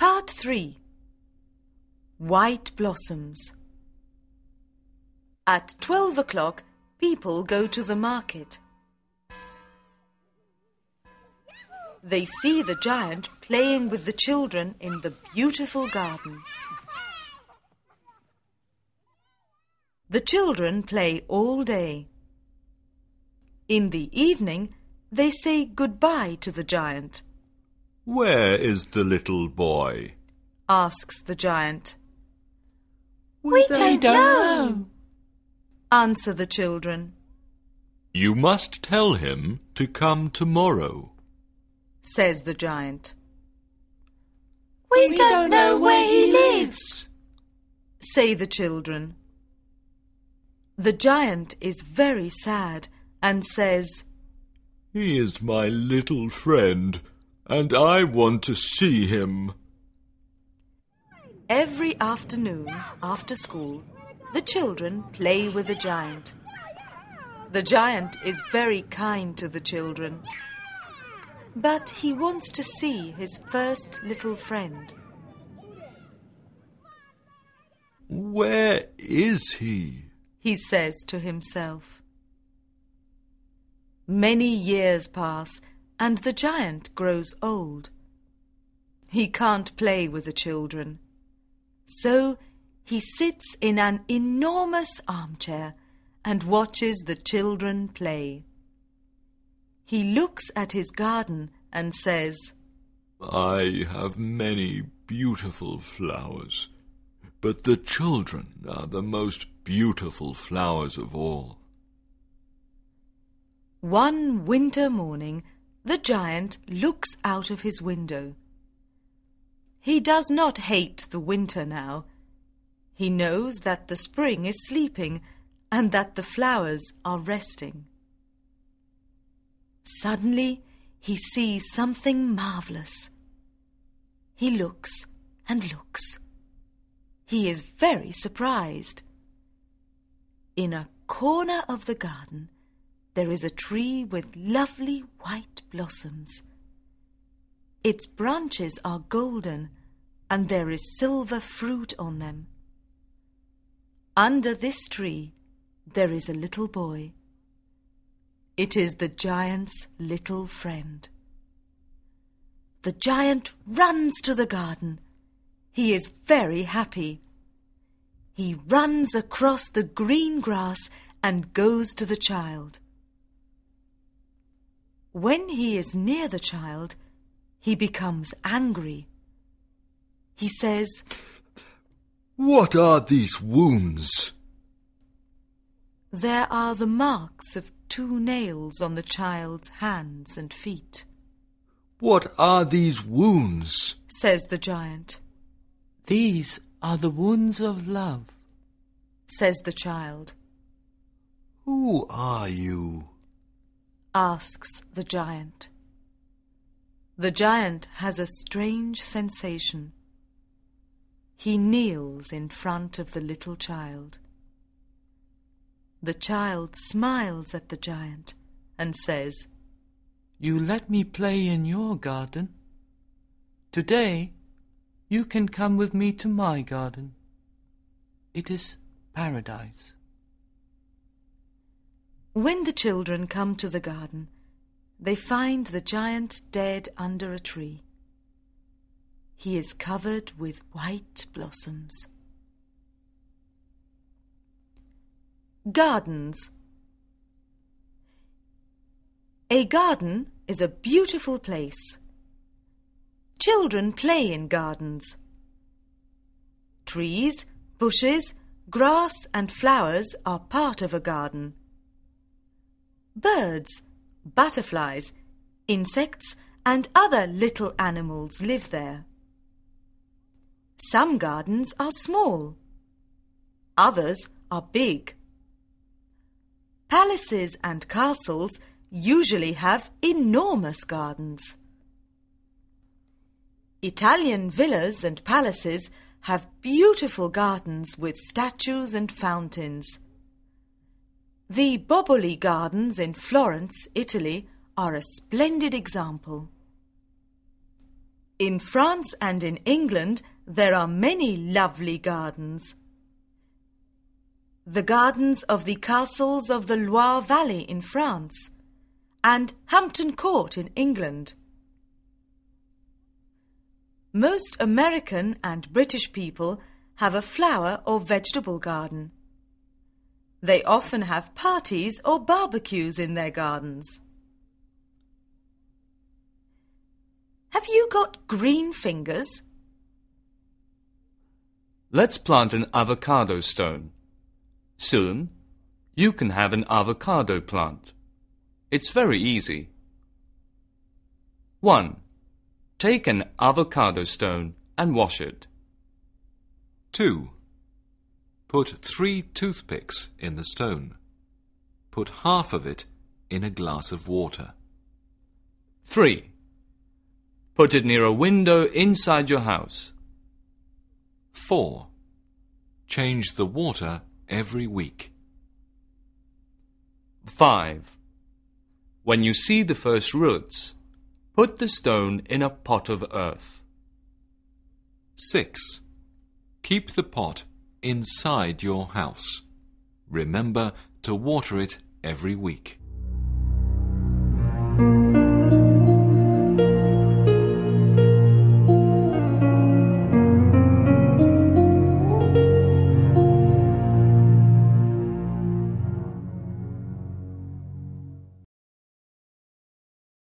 Part 3 White Blossoms At twelve o'clock, people go to the market. They see the giant playing with the children in the beautiful garden. The children play all day. In the evening, they say goodbye to the giant. Where is the little boy? asks the giant. We don't know. Answer the children, You must tell him to come tomorrow. says the giant. We don't know where he lives. Say the children. The giant is very sad and says, He is my little friend, and I want to see him. Every afternoon after school, the children play with the giant. The giant is very kind to the children, but he wants to see his first little friend. Where is he? He says to himself. Many years pass, and the giant grows old. He can't play with the children. So he sits in an enormous armchair and watches the children play. He looks at his garden and says, I have many beautiful flowers, but the children are the most beautiful flowers of all. One winter morning, the giant looks out of his window. He does not hate the winter now. He knows that the spring is sleeping and that the flowers are resting. Suddenly, he sees something marvelous. He looks and looks. He is very surprised. In a corner of the garden, there is a tree with lovely white blossoms. Its branches are golden, and there is silver fruit on them. Under this tree, there is a little boy. It is the giant's little friend. The giant runs to the garden. He is very happy. He runs across the green grass and goes to the child. When he is near the child, he becomes angry. He says, What are these wounds? There are the marks of two nails on the child's hands and feet, What are these wounds? says the giant, These are the wounds of love. says the child, Who are you? Asks the giant. The giant has a strange sensation. He kneels in front of the little child. The child smiles at the giant and says, You let me play in your garden. Today, you can come with me to my garden. It is paradise. When the children come to the garden, they find the giant dead under a tree. He is covered with white blossoms. Gardens A garden is a beautiful place. Children play in gardens. Trees, bushes, grass, and flowers are part of a garden. Birds, butterflies, insects, and other little animals live there. Some gardens are small, others are big. Palaces and castles usually have enormous gardens. Italian villas and palaces have beautiful gardens with statues and fountains. The Boboli Gardens in Florence, Italy, are a splendid example. In France and in England, there are many lovely gardens. The gardens of the castles of the Loire Valley in France and Hampton Court in England. Most American and British people have a flower or vegetable garden. They often have parties or barbecues in their gardens. Have you got green fingers? Let's plant an avocado stone. Soon, you can have an avocado plant. It's very easy. 1. Take an avocado stone and wash it. 2. Put three toothpicks in the stone. Put half of it in a glass of water. 3. Put it near a window inside your house. 4. Change the water every week. 5. When you see the first roots, put the stone in a pot of earth. 6. Keep the pot inside your house. Remember to water it every week.